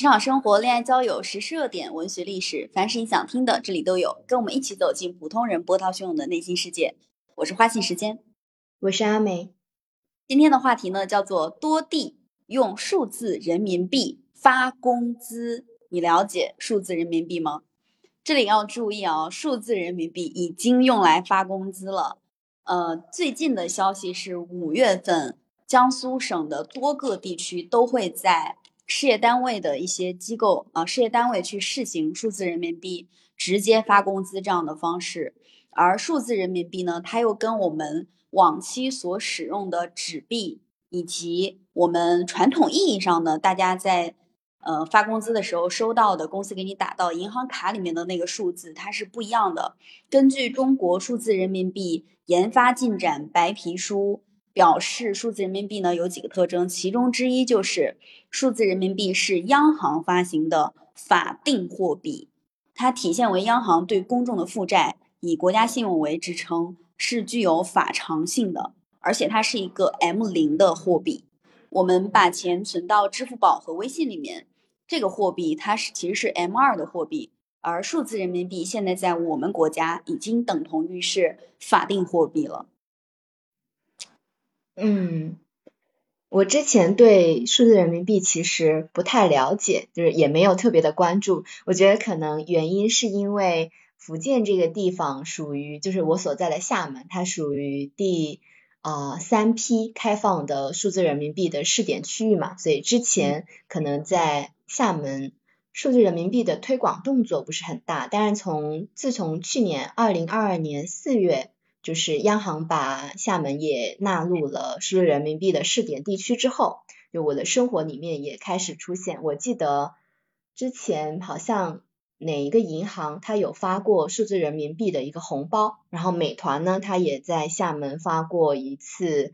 职场生活、恋爱交友、时事热点、文学历史，凡是你想听的，这里都有。跟我们一起走进普通人波涛汹涌的内心世界。我是花信时间，我是阿美。今天的话题呢，叫做多地用数字人民币发工资。你了解数字人民币吗？这里要注意啊，数字人民币已经用来发工资了。呃，最近的消息是五月份，江苏省的多个地区都会在。事业单位的一些机构啊，事业单位去试行数字人民币直接发工资这样的方式，而数字人民币呢，它又跟我们往期所使用的纸币以及我们传统意义上的大家在呃发工资的时候收到的公司给你打到银行卡里面的那个数字，它是不一样的。根据中国数字人民币研发进展白皮书。表示数字人民币呢有几个特征，其中之一就是数字人民币是央行发行的法定货币，它体现为央行对公众的负债，以国家信用为支撑，是具有法偿性的，而且它是一个 M 零的货币。我们把钱存到支付宝和微信里面，这个货币它是其实是 M 二的货币，而数字人民币现在在我们国家已经等同于是法定货币了。嗯，我之前对数字人民币其实不太了解，就是也没有特别的关注。我觉得可能原因是因为福建这个地方属于就是我所在的厦门，它属于第啊三批开放的数字人民币的试点区域嘛，所以之前可能在厦门数字人民币的推广动作不是很大。但是从自从去年二零二二年四月。就是央行把厦门也纳入了数字人民币的试点地区之后，就我的生活里面也开始出现。我记得之前好像哪一个银行它有发过数字人民币的一个红包，然后美团呢它也在厦门发过一次，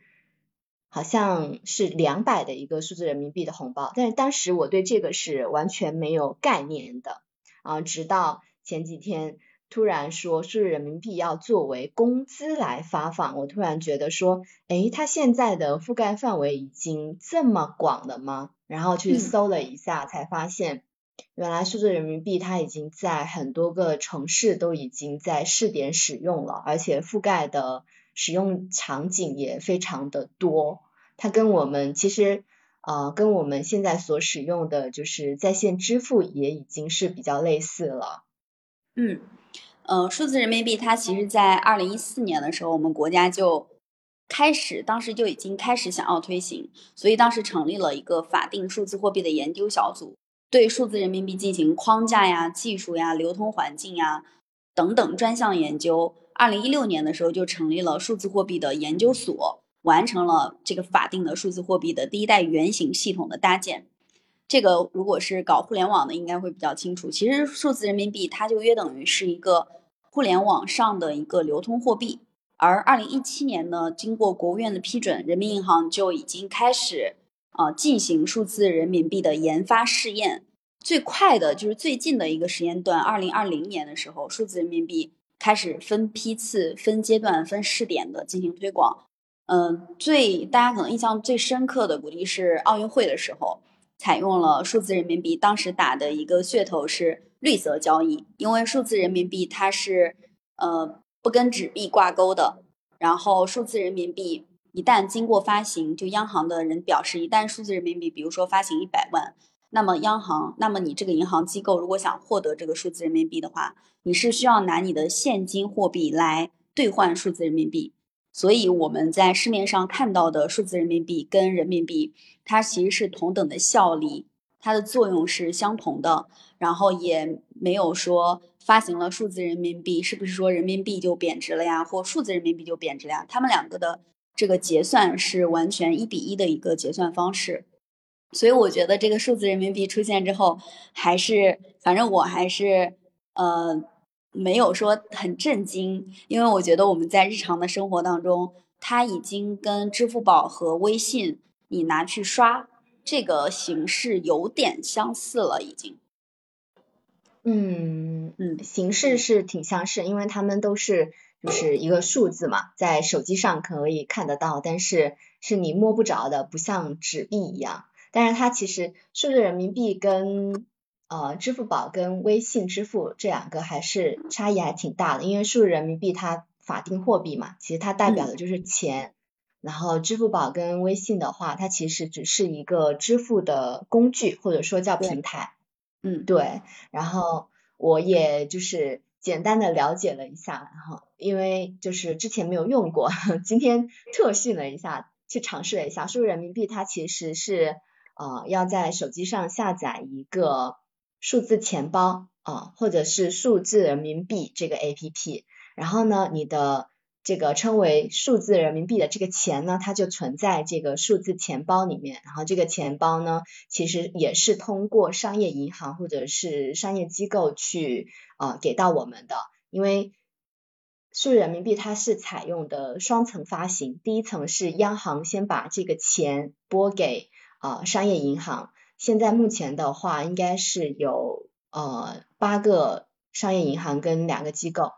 好像是两百的一个数字人民币的红包，但是当时我对这个是完全没有概念的啊，直到前几天。突然说数字人民币要作为工资来发放，我突然觉得说，诶，它现在的覆盖范围已经这么广了吗？然后去搜了一下，才发现原来数字人民币它已经在很多个城市都已经在试点使用了，而且覆盖的使用场景也非常的多。它跟我们其实呃跟我们现在所使用的就是在线支付也已经是比较类似了。嗯。呃，数字人民币它其实，在二零一四年的时候，我们国家就开始，当时就已经开始想要推行，所以当时成立了一个法定数字货币的研究小组，对数字人民币进行框架呀、技术呀、流通环境呀等等专项研究。二零一六年的时候，就成立了数字货币的研究所，完成了这个法定的数字货币的第一代原型系统的搭建。这个如果是搞互联网的，应该会比较清楚。其实数字人民币它就约等于是一个互联网上的一个流通货币。而二零一七年呢，经过国务院的批准，人民银行就已经开始啊进行数字人民币的研发试验。最快的就是最近的一个时间段，二零二零年的时候，数字人民币开始分批次、分阶段、分试点的进行推广。嗯，最大家可能印象最深刻的估计是奥运会的时候。采用了数字人民币，当时打的一个噱头是绿色交易，因为数字人民币它是呃不跟纸币挂钩的。然后数字人民币一旦经过发行，就央行的人表示，一旦数字人民币，比如说发行一百万，那么央行，那么你这个银行机构如果想获得这个数字人民币的话，你是需要拿你的现金货币来兑换数字人民币。所以我们在市面上看到的数字人民币跟人民币，它其实是同等的效力，它的作用是相同的。然后也没有说发行了数字人民币，是不是说人民币就贬值了呀？或数字人民币就贬值了呀？他们两个的这个结算是完全一比一的一个结算方式。所以我觉得这个数字人民币出现之后，还是反正我还是呃。没有说很震惊，因为我觉得我们在日常的生活当中，它已经跟支付宝和微信你拿去刷这个形式有点相似了，已经。嗯嗯，形式是挺相似，因为他们都是就是一个数字嘛，在手机上可以看得到，但是是你摸不着的，不像纸币一样。但是它其实数字人民币跟呃支付宝跟微信支付这两个还是差异还挺大的，因为数字人民币它法定货币嘛，其实它代表的就是钱，然后支付宝跟微信的话，它其实只是一个支付的工具或者说叫平台。嗯，对，然后我也就是简单的了解了一下，然后因为就是之前没有用过，今天特训了一下，去尝试了一下数字人民币，它其实是呃要在手机上下载一个数字钱包啊，或者是数字人民币这个 A P P，然后呢，你的。这个称为数字人民币的这个钱呢，它就存在这个数字钱包里面。然后这个钱包呢，其实也是通过商业银行或者是商业机构去啊给到我们的。因为数字人民币它是采用的双层发行，第一层是央行先把这个钱拨给啊商业银行。现在目前的话，应该是有呃八个商业银行跟两个机构，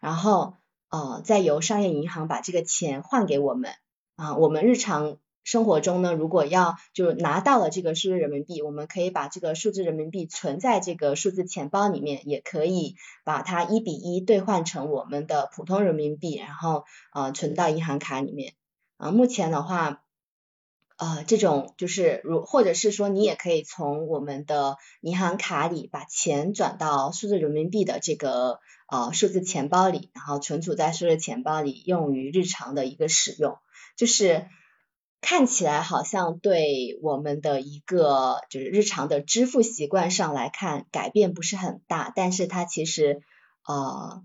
然后。呃，再由商业银行把这个钱换给我们啊。我们日常生活中呢，如果要就是拿到了这个数字人民币，我们可以把这个数字人民币存在这个数字钱包里面，也可以把它一比一兑换成我们的普通人民币，然后呃存到银行卡里面啊。目前的话，呃，这种就是如或者是说你也可以从我们的银行卡里把钱转到数字人民币的这个。呃，数字钱包里，然后存储在数字钱包里，用于日常的一个使用，就是看起来好像对我们的一个就是日常的支付习惯上来看改变不是很大，但是它其实呃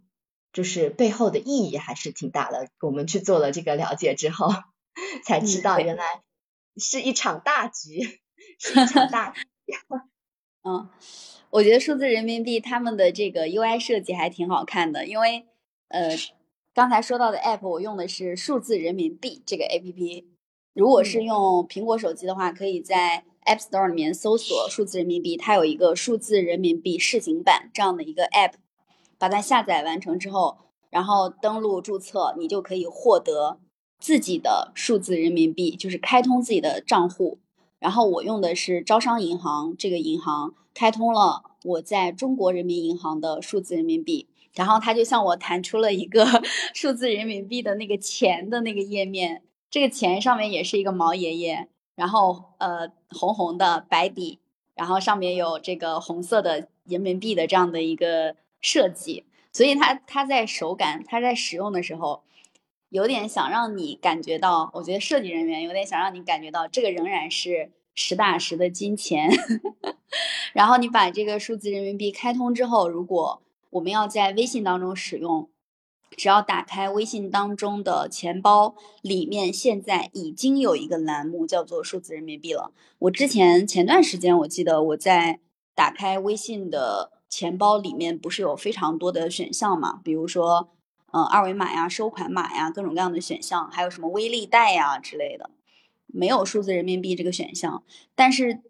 就是背后的意义还是挺大的。我们去做了这个了解之后，才知道原来是一场大局，是一场大局。嗯。我觉得数字人民币他们的这个 UI 设计还挺好看的，因为呃刚才说到的 App 我用的是数字人民币这个 APP，如果是用苹果手机的话，可以在 App Store 里面搜索数字人民币，它有一个数字人民币试行版这样的一个 App，把它下载完成之后，然后登录注册，你就可以获得自己的数字人民币，就是开通自己的账户。然后我用的是招商银行这个银行。开通了我在中国人民银行的数字人民币，然后它就向我弹出了一个 数字人民币的那个钱的那个页面，这个钱上面也是一个毛爷爷，然后呃红红的白底，然后上面有这个红色的人民币的这样的一个设计，所以它它在手感，它在使用的时候，有点想让你感觉到，我觉得设计人员有点想让你感觉到这个仍然是。实打实的金钱，然后你把这个数字人民币开通之后，如果我们要在微信当中使用，只要打开微信当中的钱包，里面现在已经有一个栏目叫做数字人民币了。我之前前段时间我记得我在打开微信的钱包里面，不是有非常多的选项嘛？比如说，嗯，二维码呀、收款码呀，各种各样的选项，还有什么微粒贷呀之类的。没有数字人民币这个选项，但是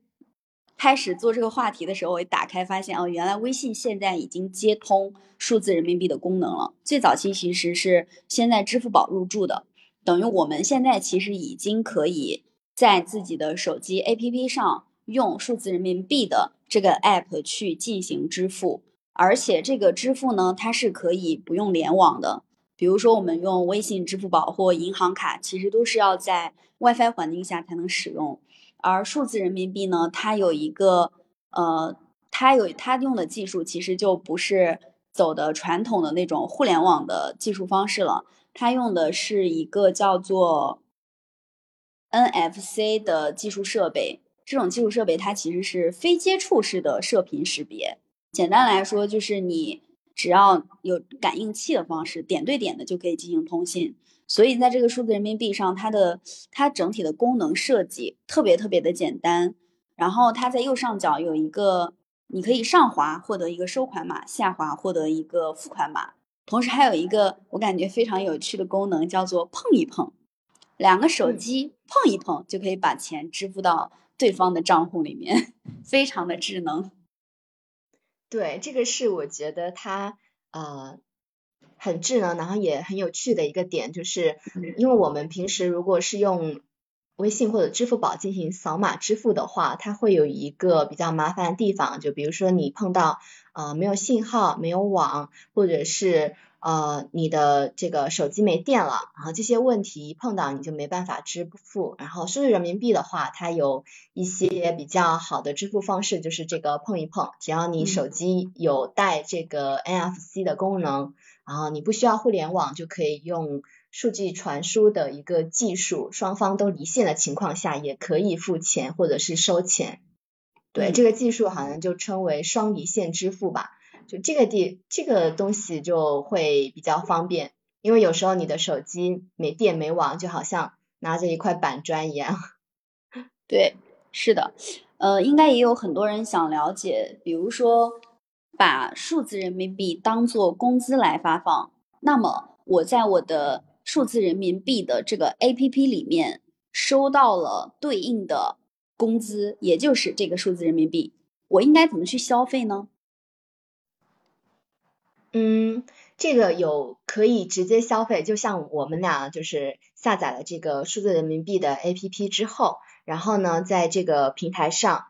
开始做这个话题的时候，我一打开发现哦，原来微信现在已经接通数字人民币的功能了。最早期其实是先在支付宝入驻的，等于我们现在其实已经可以在自己的手机 APP 上用数字人民币的这个 App 去进行支付，而且这个支付呢，它是可以不用联网的。比如说我们用微信、支付宝或银行卡，其实都是要在 WiFi 环境下才能使用，而数字人民币呢，它有一个呃，它有它用的技术，其实就不是走的传统的那种互联网的技术方式了，它用的是一个叫做 NFC 的技术设备。这种技术设备它其实是非接触式的射频识别，简单来说就是你只要有感应器的方式，点对点的就可以进行通信。所以在这个数字人民币上，它的它整体的功能设计特别特别的简单。然后它在右上角有一个，你可以上滑获得一个收款码，下滑获得一个付款码。同时还有一个我感觉非常有趣的功能，叫做碰一碰，两个手机碰一碰就可以把钱支付到对方的账户里面，非常的智能。对，这个是我觉得它呃。很智能，然后也很有趣的一个点，就是因为我们平时如果是用微信或者支付宝进行扫码支付的话，它会有一个比较麻烦的地方，就比如说你碰到呃没有信号、没有网，或者是呃你的这个手机没电了，然后这些问题一碰到你就没办法支付。然后数字人民币的话，它有一些比较好的支付方式，就是这个碰一碰，只要你手机有带这个 NFC 的功能，然后你不需要互联网就可以用。数据传输的一个技术，双方都离线的情况下，也可以付钱或者是收钱。对，这个技术好像就称为双离线支付吧。就这个地这个东西就会比较方便，因为有时候你的手机没电没网，就好像拿着一块板砖一样。对，是的，呃，应该也有很多人想了解，比如说把数字人民币当做工资来发放，那么我在我的数字人民币的这个 A P P 里面收到了对应的工资，也就是这个数字人民币，我应该怎么去消费呢？嗯，这个有可以直接消费，就像我们俩就是下载了这个数字人民币的 A P P 之后，然后呢，在这个平台上，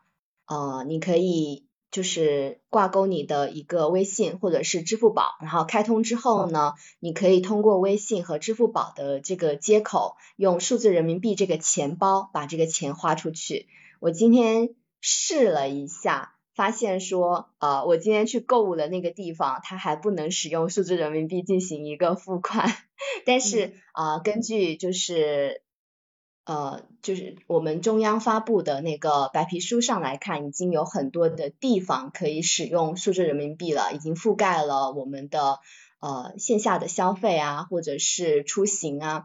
呃，你可以。就是挂钩你的一个微信或者是支付宝，然后开通之后呢，你可以通过微信和支付宝的这个接口，用数字人民币这个钱包把这个钱花出去。我今天试了一下，发现说，呃，我今天去购物的那个地方，它还不能使用数字人民币进行一个付款，但是啊，根据就是。呃，就是我们中央发布的那个白皮书上来看，已经有很多的地方可以使用数字人民币了，已经覆盖了我们的呃线下的消费啊，或者是出行啊，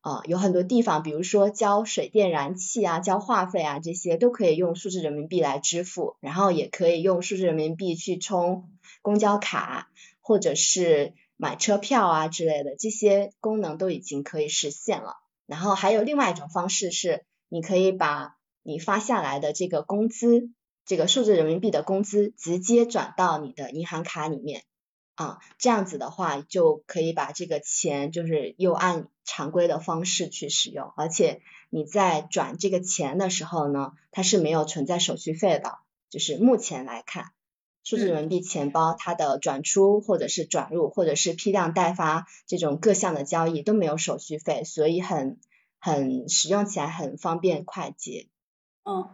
啊有很多地方，比如说交水电燃气啊、交话费啊这些都可以用数字人民币来支付，然后也可以用数字人民币去充公交卡，或者是买车票啊之类的，这些功能都已经可以实现了。然后还有另外一种方式是，你可以把你发下来的这个工资，这个数字人民币的工资直接转到你的银行卡里面啊，这样子的话就可以把这个钱就是又按常规的方式去使用，而且你在转这个钱的时候呢，它是没有存在手续费的，就是目前来看。数字人民币钱包，它的转出或者是转入或者是批量代发这种各项的交易都没有手续费，所以很很使用起来很方便快捷。嗯，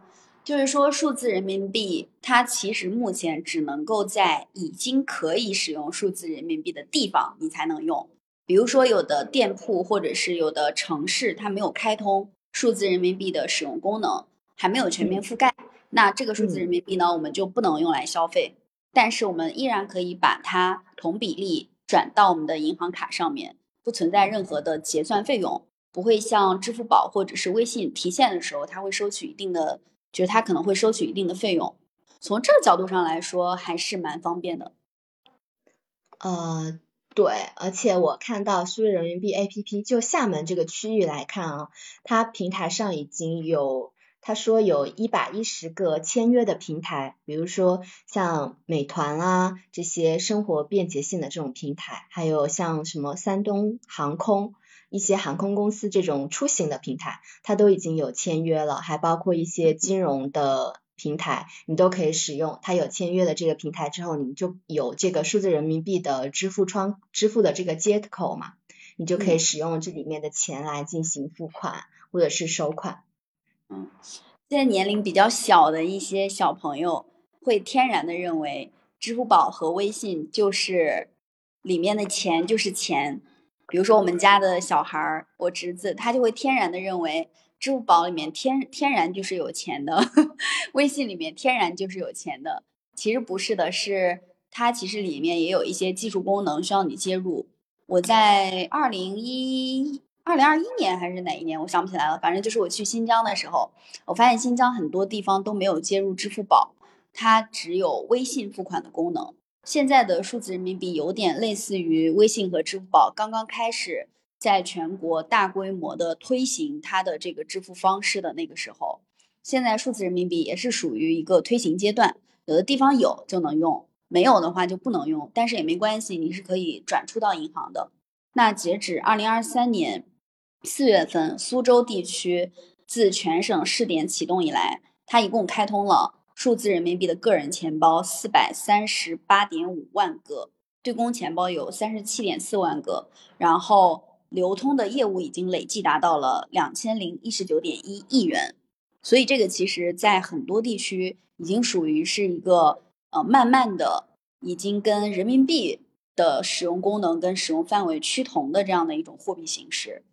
就是说数字人民币它其实目前只能够在已经可以使用数字人民币的地方你才能用，比如说有的店铺或者是有的城市它没有开通数字人民币的使用功能，还没有全面覆盖。那这个数字人民币呢，我们就不能用来消费，但是我们依然可以把它同比例转到我们的银行卡上面，不存在任何的结算费用，不会像支付宝或者是微信提现的时候，它会收取一定的，就是它可能会收取一定的费用。从这个角度上来说，还是蛮方便的。呃，对，而且我看到数字人民币 APP，就厦门这个区域来看啊，它平台上已经有。他说有一百一十个签约的平台，比如说像美团啊这些生活便捷性的这种平台，还有像什么山东航空一些航空公司这种出行的平台，它都已经有签约了，还包括一些金融的平台，你都可以使用。它有签约的这个平台之后，你就有这个数字人民币的支付窗支付的这个接口嘛，你就可以使用这里面的钱来进行付款或者是收款。嗯，现在年龄比较小的一些小朋友会天然的认为支付宝和微信就是里面的钱就是钱。比如说我们家的小孩儿，我侄子，他就会天然的认为支付宝里面天天然就是有钱的，微信里面天然就是有钱的。其实不是的，是它其实里面也有一些技术功能需要你接入。我在二零一。二零二一年还是哪一年？我想不起来了。反正就是我去新疆的时候，我发现新疆很多地方都没有接入支付宝，它只有微信付款的功能。现在的数字人民币有点类似于微信和支付宝刚刚开始在全国大规模的推行它的这个支付方式的那个时候。现在数字人民币也是属于一个推行阶段，有的地方有就能用，没有的话就不能用。但是也没关系，你是可以转出到银行的。那截止二零二三年。四月份，苏州地区自全省试点启动以来，它一共开通了数字人民币的个人钱包四百三十八点五万个，对公钱包有三十七点四万个，然后流通的业务已经累计达到了两千零一十九点一亿元。所以这个其实，在很多地区已经属于是一个呃，慢慢的已经跟人民币的使用功能跟使用范围趋同的这样的一种货币形式。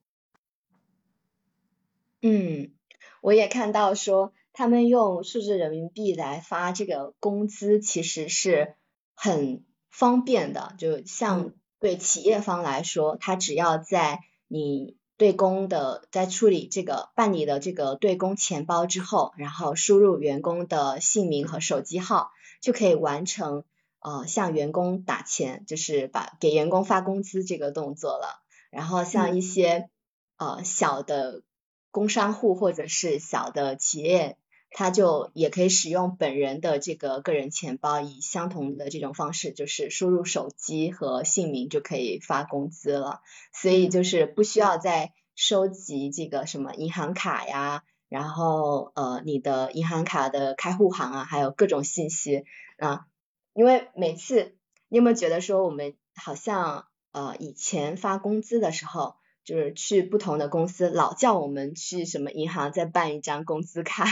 嗯，我也看到说，他们用数字人民币来发这个工资，其实是很方便的。就像对企业方来说，他只要在你。对公的在处理这个办理的这个对公钱包之后，然后输入员工的姓名和手机号，就可以完成呃向员工打钱，就是把给员工发工资这个动作了。然后像一些呃小的工商户或者是小的企业。他就也可以使用本人的这个个人钱包，以相同的这种方式，就是输入手机和姓名就可以发工资了。所以就是不需要再收集这个什么银行卡呀，然后呃你的银行卡的开户行啊，还有各种信息啊。因为每次你有没有觉得说我们好像呃以前发工资的时候，就是去不同的公司老叫我们去什么银行再办一张工资卡。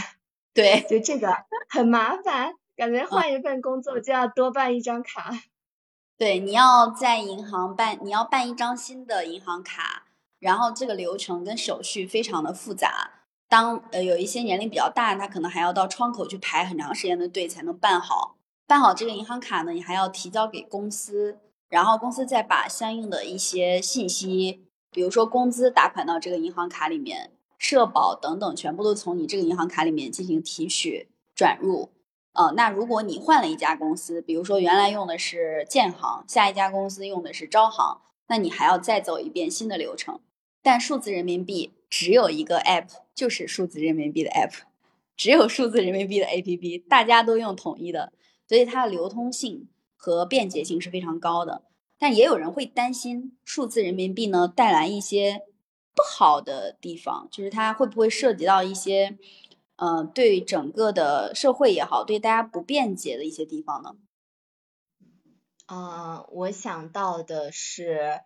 对，就这个很麻烦，感觉换一份工作就要多办一张卡。对，你要在银行办，你要办一张新的银行卡，然后这个流程跟手续非常的复杂。当呃有一些年龄比较大，他可能还要到窗口去排很长时间的队才能办好。办好这个银行卡呢，你还要提交给公司，然后公司再把相应的一些信息，比如说工资打款到这个银行卡里面。社保等等，全部都从你这个银行卡里面进行提取转入。呃，那如果你换了一家公司，比如说原来用的是建行，下一家公司用的是招行，那你还要再走一遍新的流程。但数字人民币只有一个 app，就是数字人民币的 app，只有数字人民币的 app，大家都用统一的，所以它的流通性和便捷性是非常高的。但也有人会担心数字人民币呢带来一些。不好的地方就是它会不会涉及到一些，呃，对整个的社会也好，对大家不便捷的一些地方呢？啊，我想到的是，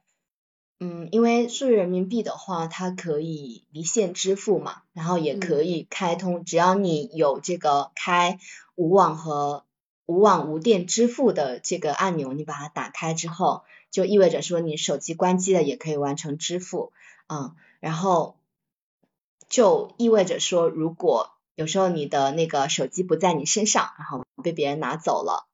嗯，因为数字人民币的话，它可以离线支付嘛，然后也可以开通，只要你有这个开无网和无网无电支付的这个按钮，你把它打开之后，就意味着说你手机关机了也可以完成支付。嗯，然后就意味着说，如果有时候你的那个手机不在你身上，然后被别人拿走了，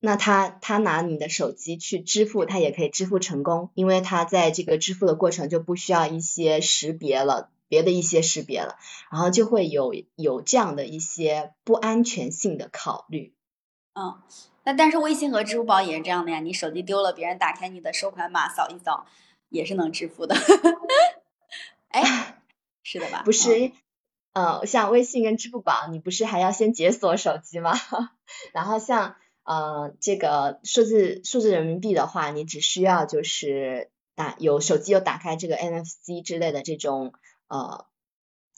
那他他拿你的手机去支付，他也可以支付成功，因为他在这个支付的过程就不需要一些识别了，别的一些识别了，然后就会有有这样的一些不安全性的考虑。嗯，那但是微信和支付宝也是这样的呀，你手机丢了，别人打开你的收款码扫一扫。也是能支付的，哎，是的吧？不是，呃，像微信跟支付宝，你不是还要先解锁手机吗？然后像呃这个数字数字人民币的话，你只需要就是打有手机有打开这个 NFC 之类的这种呃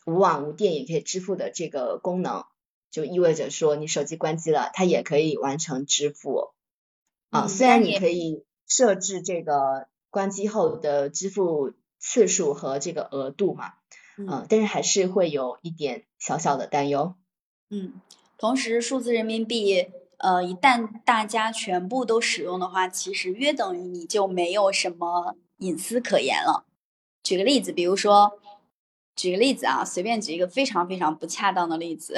无网无电也可以支付的这个功能，就意味着说你手机关机了，它也可以完成支付。啊，虽然你可以设置这个。关机后的支付次数和这个额度嘛，嗯，但是还是会有一点小小的担忧。嗯，同时数字人民币，呃，一旦大家全部都使用的话，其实约等于你就没有什么隐私可言了。举个例子，比如说，举个例子啊，随便举一个非常非常不恰当的例子，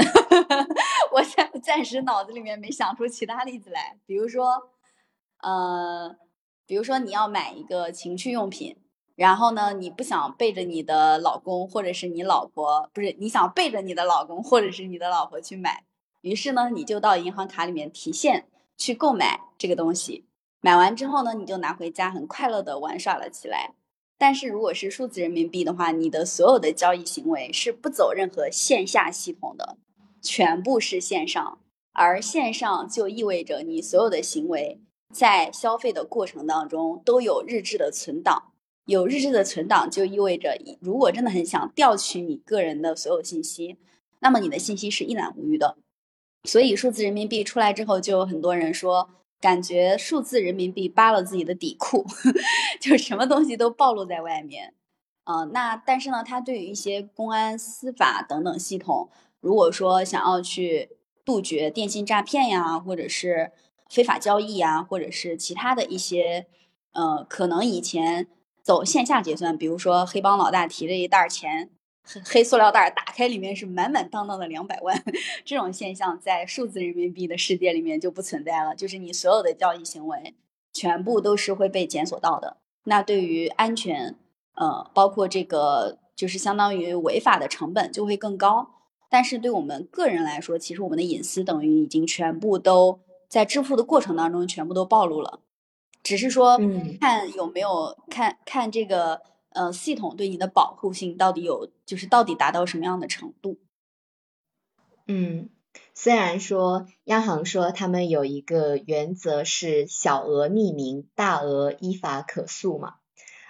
我暂暂时脑子里面没想出其他例子来，比如说，呃。比如说你要买一个情趣用品，然后呢，你不想背着你的老公或者是你老婆，不是你想背着你的老公或者是你的老婆去买，于是呢，你就到银行卡里面提现去购买这个东西，买完之后呢，你就拿回家，很快乐的玩耍了起来。但是如果是数字人民币的话，你的所有的交易行为是不走任何线下系统的，全部是线上，而线上就意味着你所有的行为。在消费的过程当中都有日志的存档，有日志的存档就意味着，如果真的很想调取你个人的所有信息，那么你的信息是一览无余的。所以数字人民币出来之后，就有很多人说，感觉数字人民币扒了自己的底裤，就什么东西都暴露在外面。呃，那但是呢，它对于一些公安、司法等等系统，如果说想要去杜绝电信诈骗呀，或者是非法交易啊，或者是其他的一些，呃，可能以前走线下结算，比如说黑帮老大提着一袋钱，黑黑塑料袋打开里面是满满当当的两百万，这种现象在数字人民币的世界里面就不存在了，就是你所有的交易行为全部都是会被检索到的。那对于安全，呃，包括这个就是相当于违法的成本就会更高。但是对我们个人来说，其实我们的隐私等于已经全部都在支付的过程当中全部都暴露了，只是说看有没有看看这个呃系统对你的保护性到底有就是到底达到什么样的程度。嗯，虽然说央行说他们有一个原则是小额匿名，大额依法可诉嘛。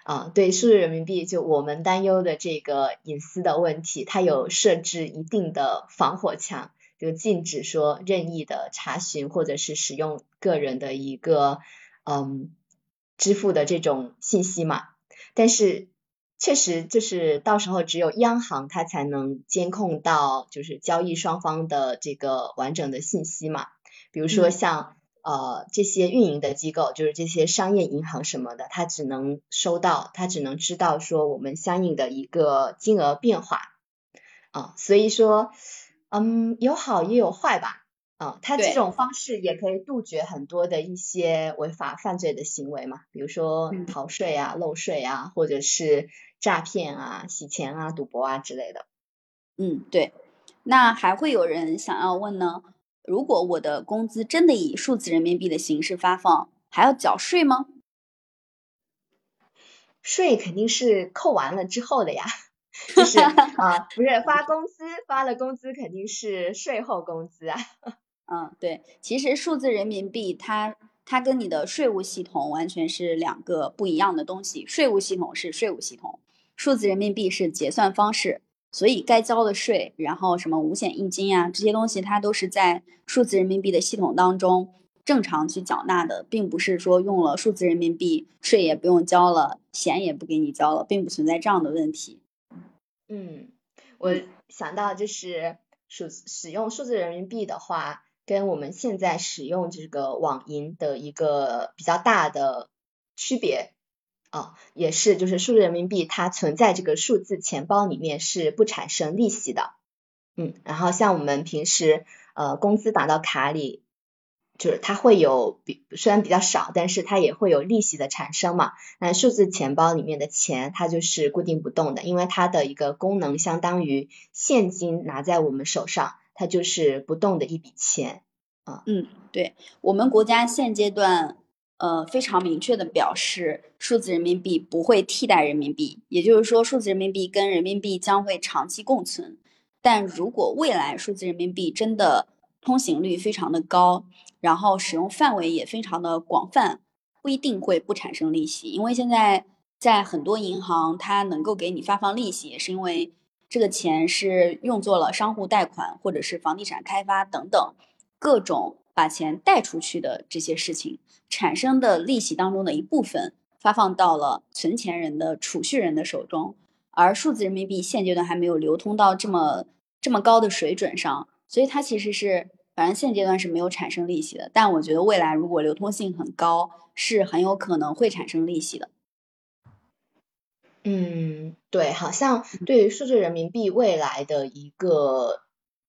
啊，对数字人民币，就我们担忧的这个隐私的问题，它有设置一定的防火墙，就禁止说任意的查询或者是使用个人的一个嗯支付的这种信息嘛。但是确实就是到时候只有央行它才能监控到就是交易双方的这个完整的信息嘛，比如说像。呃，这些运营的机构，就是这些商业银行什么的，它只能收到，它只能知道说我们相应的一个金额变化啊，所以说，嗯，有好也有坏吧，啊，他这种方式也可以杜绝很多的一些违法犯罪的行为嘛，比如说逃税啊、漏税啊，或者是诈骗啊、洗钱啊、赌博啊之类的。嗯，对，那还会有人想要问呢？如果我的工资真的以数字人民币的形式发放，还要缴税吗？税肯定是扣完了之后的呀，就是 啊，不是发工资发了工资肯定是税后工资啊。嗯，对，其实数字人民币它它跟你的税务系统完全是两个不一样的东西，税务系统是税务系统，数字人民币是结算方式。所以该交的税，然后什么五险一金啊，这些东西它都是在数字人民币的系统当中正常去缴纳的，并不是说用了数字人民币税也不用交了，险也不给你交了，并不存在这样的问题。嗯，我想到就是数使用数字人民币的话，跟我们现在使用这个网银的一个比较大的区别。啊，也是，就是数字人民币它存在这个数字钱包里面是不产生利息的，嗯，然后像我们平时呃工资打到卡里，就是它会有比虽然比较少，但是它也会有利息的产生嘛。那数字钱包里面的钱它就是固定不动的，因为它的一个功能相当于现金拿在我们手上，它就是不动的一笔钱啊。嗯，对我们国家现阶段。呃，非常明确的表示，数字人民币不会替代人民币，也就是说，数字人民币跟人民币将会长期共存。但如果未来数字人民币真的通行率非常的高，然后使用范围也非常的广泛，不一定会不产生利息，因为现在在很多银行，它能够给你发放利息，也是因为这个钱是用作了商户贷款或者是房地产开发等等各种。把钱贷出去的这些事情产生的利息当中的一部分发放到了存钱人的储蓄人的手中，而数字人民币现阶段还没有流通到这么这么高的水准上，所以它其实是反正现阶段是没有产生利息的。但我觉得未来如果流通性很高，是很有可能会产生利息的。嗯，对，好像对于数字人民币未来的一个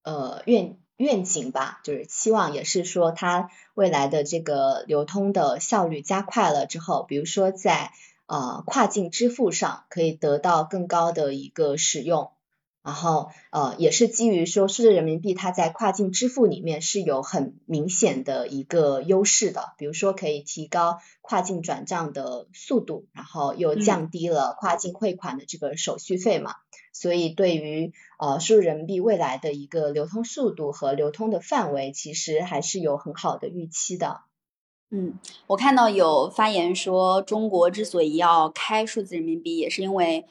呃愿。愿景吧，就是期望也是说它未来的这个流通的效率加快了之后，比如说在呃跨境支付上可以得到更高的一个使用。然后呃也是基于说数字人民币它在跨境支付里面是有很明显的一个优势的，比如说可以提高跨境转账的速度，然后又降低了跨境汇款的这个手续费嘛，所以对于呃数字人民币未来的一个流通速度和流通的范围，其实还是有很好的预期的。嗯，我看到有发言说，中国之所以要开数字人民币，也是因为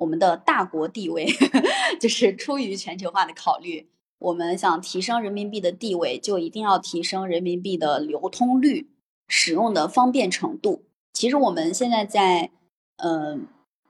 我们的大国地位，就是出于全球化的考虑，我们想提升人民币的地位，就一定要提升人民币的流通率、使用的方便程度。其实我们现在在，呃，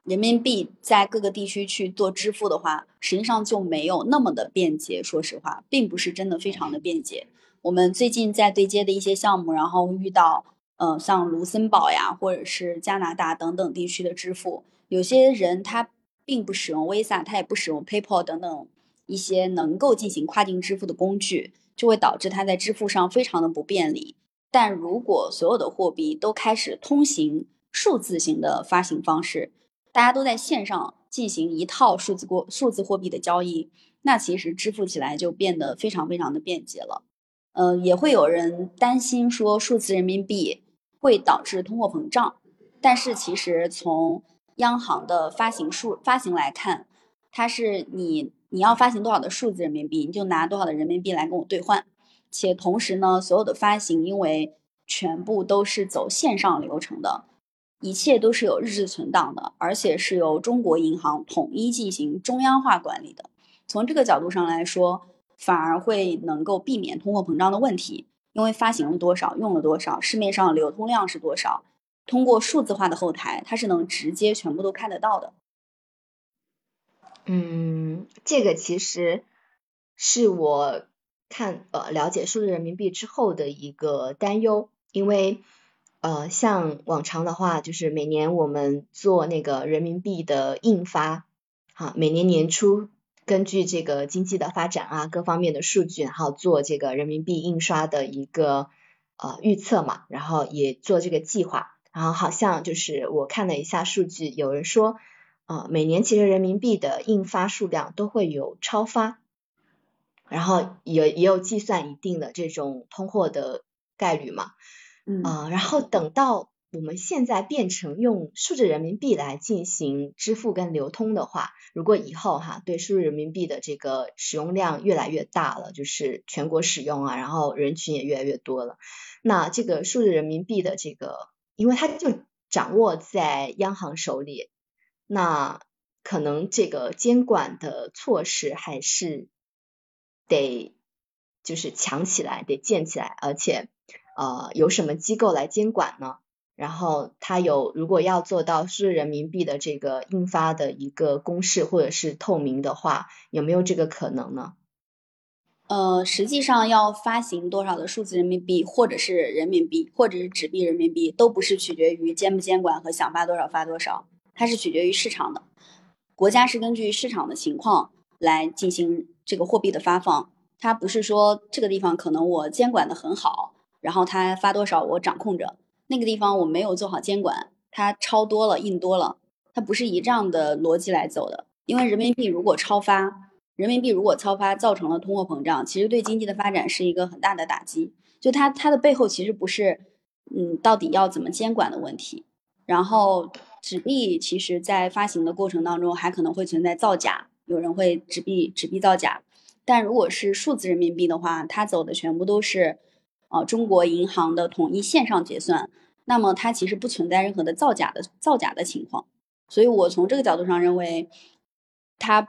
人民币在各个地区去做支付的话，实际上就没有那么的便捷。说实话，并不是真的非常的便捷。我们最近在对接的一些项目，然后遇到，呃，像卢森堡呀，或者是加拿大等等地区的支付，有些人他并不使用 Visa，他也不使用 PayPal 等等一些能够进行跨境支付的工具，就会导致他在支付上非常的不便利。但如果所有的货币都开始通行数字型的发行方式，大家都在线上进行一套数字过数字货币的交易，那其实支付起来就变得非常非常的便捷了。呃，也会有人担心说数字人民币会导致通货膨胀，但是其实从央行的发行数发行来看，它是你你要发行多少的数字人民币，你就拿多少的人民币来跟我兑换，且同时呢，所有的发行因为全部都是走线上流程的，一切都是有日志存档的，而且是由中国银行统一进行中央化管理的。从这个角度上来说。反而会能够避免通货膨胀的问题，因为发行了多少，用了多少，市面上流通量是多少，通过数字化的后台，它是能直接全部都看得到的。嗯，这个其实是我看呃了解数字人民币之后的一个担忧，因为呃像往常的话，就是每年我们做那个人民币的印发，哈，每年年初。根据这个经济的发展啊，各方面的数据，然后做这个人民币印刷的一个呃预测嘛，然后也做这个计划，然后好像就是我看了一下数据，有人说呃每年其实人民币的印发数量都会有超发，然后也也有计算一定的这种通货的概率嘛，嗯，然后等到。我们现在变成用数字人民币来进行支付跟流通的话，如果以后哈对数字人民币的这个使用量越来越大了，就是全国使用啊，然后人群也越来越多了，那这个数字人民币的这个，因为它就掌握在央行手里，那可能这个监管的措施还是得就是强起来，得建起来，而且呃有什么机构来监管呢？然后它有，如果要做到是人民币的这个印发的一个公示或者是透明的话，有没有这个可能呢？呃，实际上要发行多少的数字人民币，或者是人民币，或者是纸币人民币，都不是取决于监不监管和想发多少发多少，它是取决于市场的。国家是根据市场的情况来进行这个货币的发放，它不是说这个地方可能我监管的很好，然后它发多少我掌控着。那个地方我没有做好监管，它超多了，印多了，它不是以这样的逻辑来走的。因为人民币如果超发，人民币如果超发造成了通货膨胀，其实对经济的发展是一个很大的打击。就它它的背后其实不是，嗯，到底要怎么监管的问题。然后纸币其实在发行的过程当中还可能会存在造假，有人会纸币纸币造假。但如果是数字人民币的话，它走的全部都是。啊，中国银行的统一线上结算，那么它其实不存在任何的造假的造假的情况，所以我从这个角度上认为，它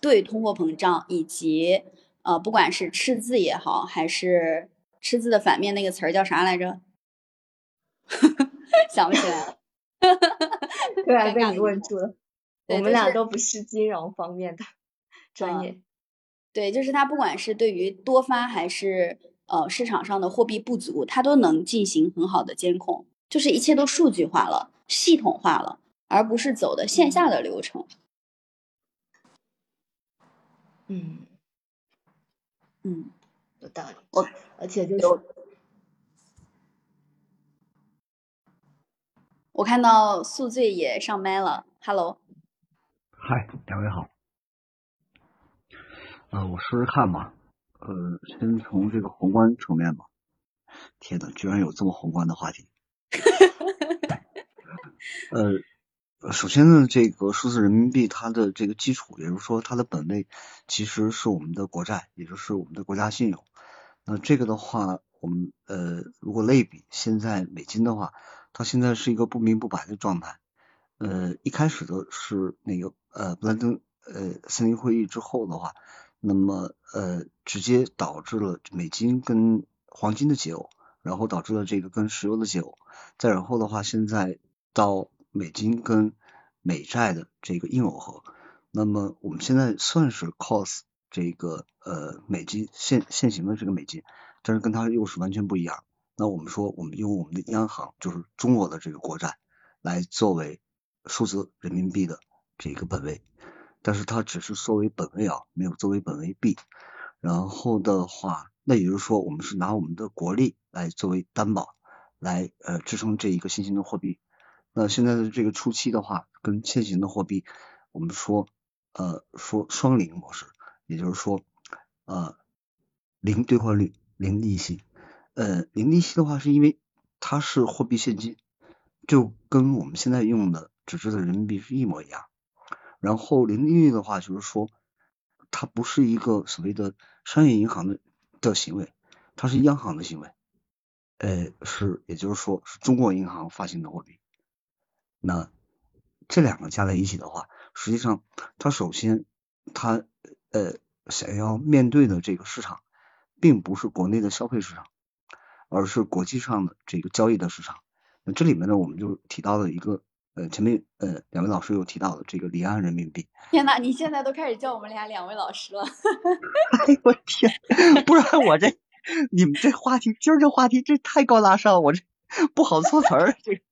对通货膨胀以及呃，不管是赤字也好，还是赤字的反面那个词儿叫啥来着？想不起来了。对啊，被你问住了。我们俩都不是金融方面的专业。对，就是它不管是对于多发还是。呃，市场上的货币不足，它都能进行很好的监控，就是一切都数据化了、系统化了，而不是走的线下的流程。嗯嗯嗯，有道理。我而且就是我看到宿醉也上麦了，Hello。嗨，两位好。呃，我试试看吧。呃，先从这个宏观层面吧。天呐，居然有这么宏观的话题。呃，首先呢，这个数字人民币它的这个基础，也就是说它的本位，其实是我们的国债，也就是我们的国家信用。那这个的话，我们呃如果类比现在美金的话，它现在是一个不明不白的状态。呃，一开始的是那个呃布兰登呃森林会议之后的话，那么呃直接导致了美金跟黄金的解耦，然后导致了这个跟石油的解耦，再然后的话，现在到美金跟美债的这个硬耦合，那么我们现在算是 cos 这个呃美金现现行的这个美金，但是跟它又是完全不一样。那我们说我们用我们的央行就是中国的这个国债来作为。数字人民币的这个本位，但是它只是作为本位啊，没有作为本位币。然后的话，那也就是说，我们是拿我们的国力来作为担保，来呃支撑这一个新型的货币。那现在的这个初期的话，跟现行的货币，我们说呃说双零模式，也就是说呃零兑换率、零利息。呃零利息的话，是因为它是货币现金，就跟我们现在用的。纸质的人民币是一模一样，然后零利率的话，就是说它不是一个所谓的商业银行的的行为，它是央行的行为，呃，是也就是说是中国银行发行的货币。那这两个加在一起的话，实际上它首先它呃想要面对的这个市场，并不是国内的消费市场，而是国际上的这个交易的市场。那这里面呢，我们就提到了一个。呃，前面呃两位老师有提到的这个离岸人民币。天呐，你现在都开始叫我们俩两位老师了。哎呦我天，不然我这你们这话题今儿这话题这太高大上，我这不好措词儿。这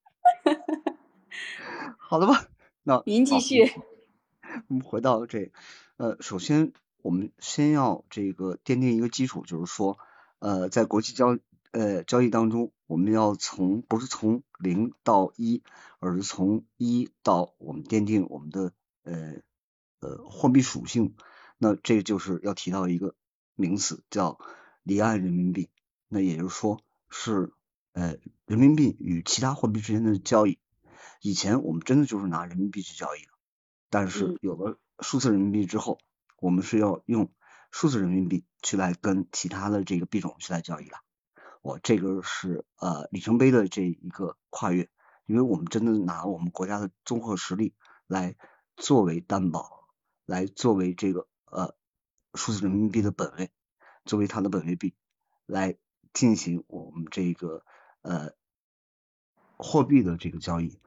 好的吧？那您继续。我们回到这，呃，首先我们先要这个奠定一个基础，就是说呃，在国际交呃交易当中。我们要从不是从零到一，而是从一到我们奠定我们的呃呃货币属性。那这就是要提到一个名词叫离岸人民币。那也就是说是呃人民币与其他货币之间的交易。以前我们真的就是拿人民币去交易的，但是有了数字人民币之后，我们是要用数字人民币去来跟其他的这个币种去来交易了。我这个是呃里程碑的这一个跨越，因为我们真的拿我们国家的综合实力来作为担保，来作为这个呃数字人民币的本位，作为它的本位币来进行我们这个呃货币的这个交易。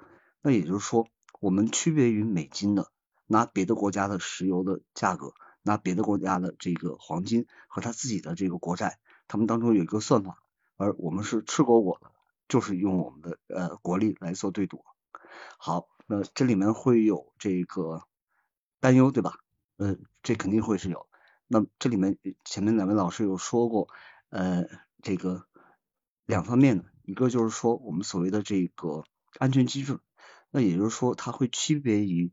那也就是说，我们区别于美金的，拿别的国家的石油的价格，拿别的国家的这个黄金和他自己的这个国债，他们当中有一个算法。而我们是赤果果的，就是用我们的呃国力来做对赌。好，那这里面会有这个担忧，对吧？呃，这肯定会是有。那这里面前面两位老师有说过，呃，这个两方面的，一个就是说我们所谓的这个安全机制，那也就是说它会区别于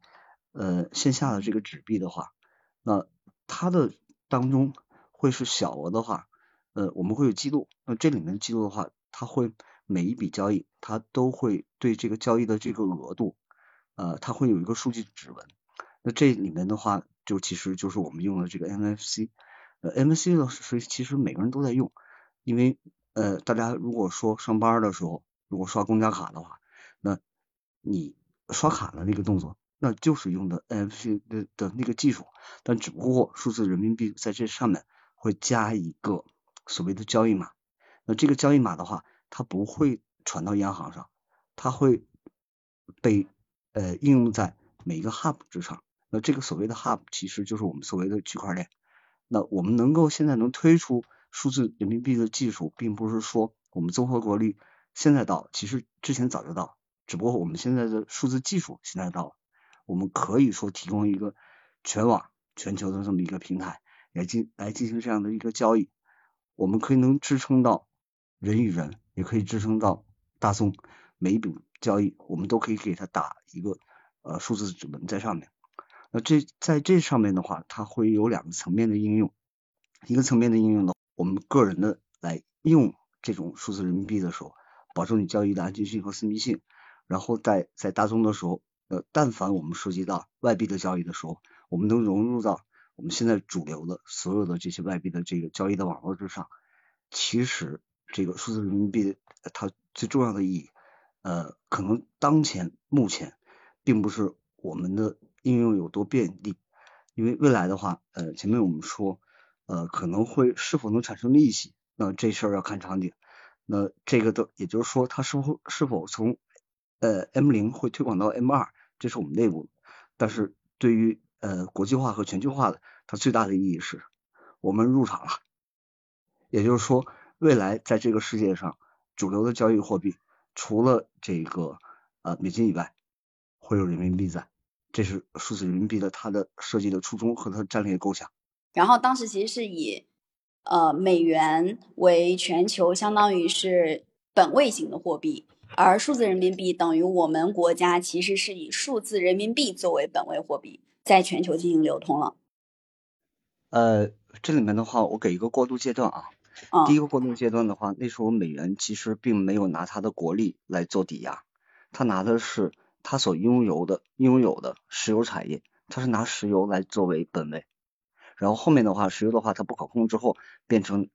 呃线下的这个纸币的话，那它的当中会是小额的话。呃，我们会有记录，那这里面记录的话，它会每一笔交易，它都会对这个交易的这个额度，呃，它会有一个数据指纹。那这里面的话，就其实就是我们用的这个 NFC。呃，NFC 的是其实每个人都在用，因为呃，大家如果说上班的时候，如果刷公交卡的话，那你刷卡的那个动作，那就是用的 NFC 的的那个技术，但只不过数字人民币在这上面会加一个。所谓的交易码，那这个交易码的话，它不会传到央行上，它会被呃应用在每一个 hub 之上。那这个所谓的 hub 其实就是我们所谓的区块链。那我们能够现在能推出数字人民币的技术，并不是说我们综合国力现在到，其实之前早就到，只不过我们现在的数字技术现在到了，我们可以说提供一个全网全球的这么一个平台来进来进行这样的一个交易。我们可以能支撑到人与人，也可以支撑到大宗，每一笔交易我们都可以给它打一个呃数字指纹在上面。那这在这上面的话，它会有两个层面的应用，一个层面的应用呢，我们个人的来用这种数字人民币的时候，保证你交易的安全性和私密性。然后在在大宗的时候，呃，但凡我们涉及到外币的交易的时候，我们能融入到。我们现在主流的所有的这些外币的这个交易的网络之上，其实这个数字人民币它最重要的意义，呃，可能当前目前并不是我们的应用有多便利，因为未来的话，呃，前面我们说，呃，可能会是否能产生利息，那这事儿要看场景。那这个的，也就是说，它是否是否从呃 M 零会推广到 M 二，这是我们内部。但是对于呃国际化和全球化的，它最大的意义是，我们入场了。也就是说，未来在这个世界上，主流的交易货币除了这个呃美金以外，会有人民币在。这是数字人民币的它的设计的初衷和它的战略构想。然后当时其实是以。呃，美元为全球相当于是本位型的货币，而数字人民币等于我们国家其实是以数字人民币作为本位货币，在全球进行流通了。呃，这里面的话，我给一个过渡阶段啊。第一个过渡阶段的话，那时候美元其实并没有拿它的国力来做抵押，它拿的是它所拥有的拥有的石油产业，它是拿石油来作为本位。然后后面的话，石油的话它不可控之后，变成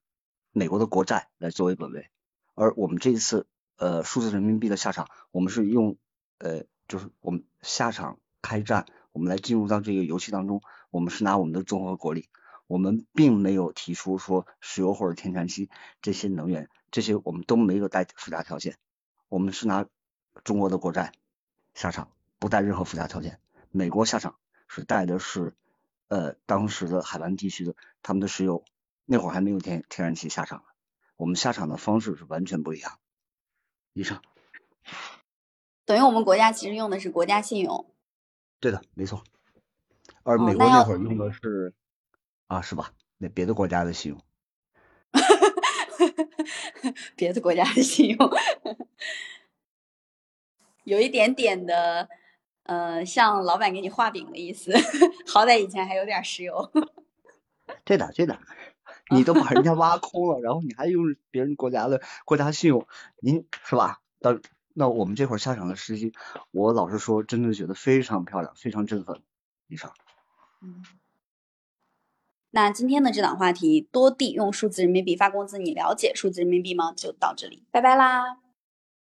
美国的国债来作为本位。而我们这一次呃数字人民币的下场，我们是用呃就是我们下场开战，我们来进入到这个游戏当中，我们是拿我们的综合国力，我们并没有提出说石油或者天然气这些能源这些我们都没有带附加条件，我们是拿中国的国债下场，不带任何附加条件。美国下场是带的是。呃，当时的海湾地区的他们的石油，那会儿还没有天天然气下场，我们下场的方式是完全不一样。以上，等于我们国家其实用的是国家信用。对的，没错。而美国那会儿用的是啊，是吧？那别的国家的信用。别的国家的信用，有一点点的。呃，像老板给你画饼的意思，好歹以前还有点石油。对的，对的，你都把人家挖空了，然后你还用别人国家的国家信用，您是吧？那那我们这会儿下场的时机，我老实说，真的觉得非常漂亮，非常振奋。以上。嗯。那今天的这档话题，多地用数字人民币发工资，你了解数字人民币吗？就到这里，拜拜啦。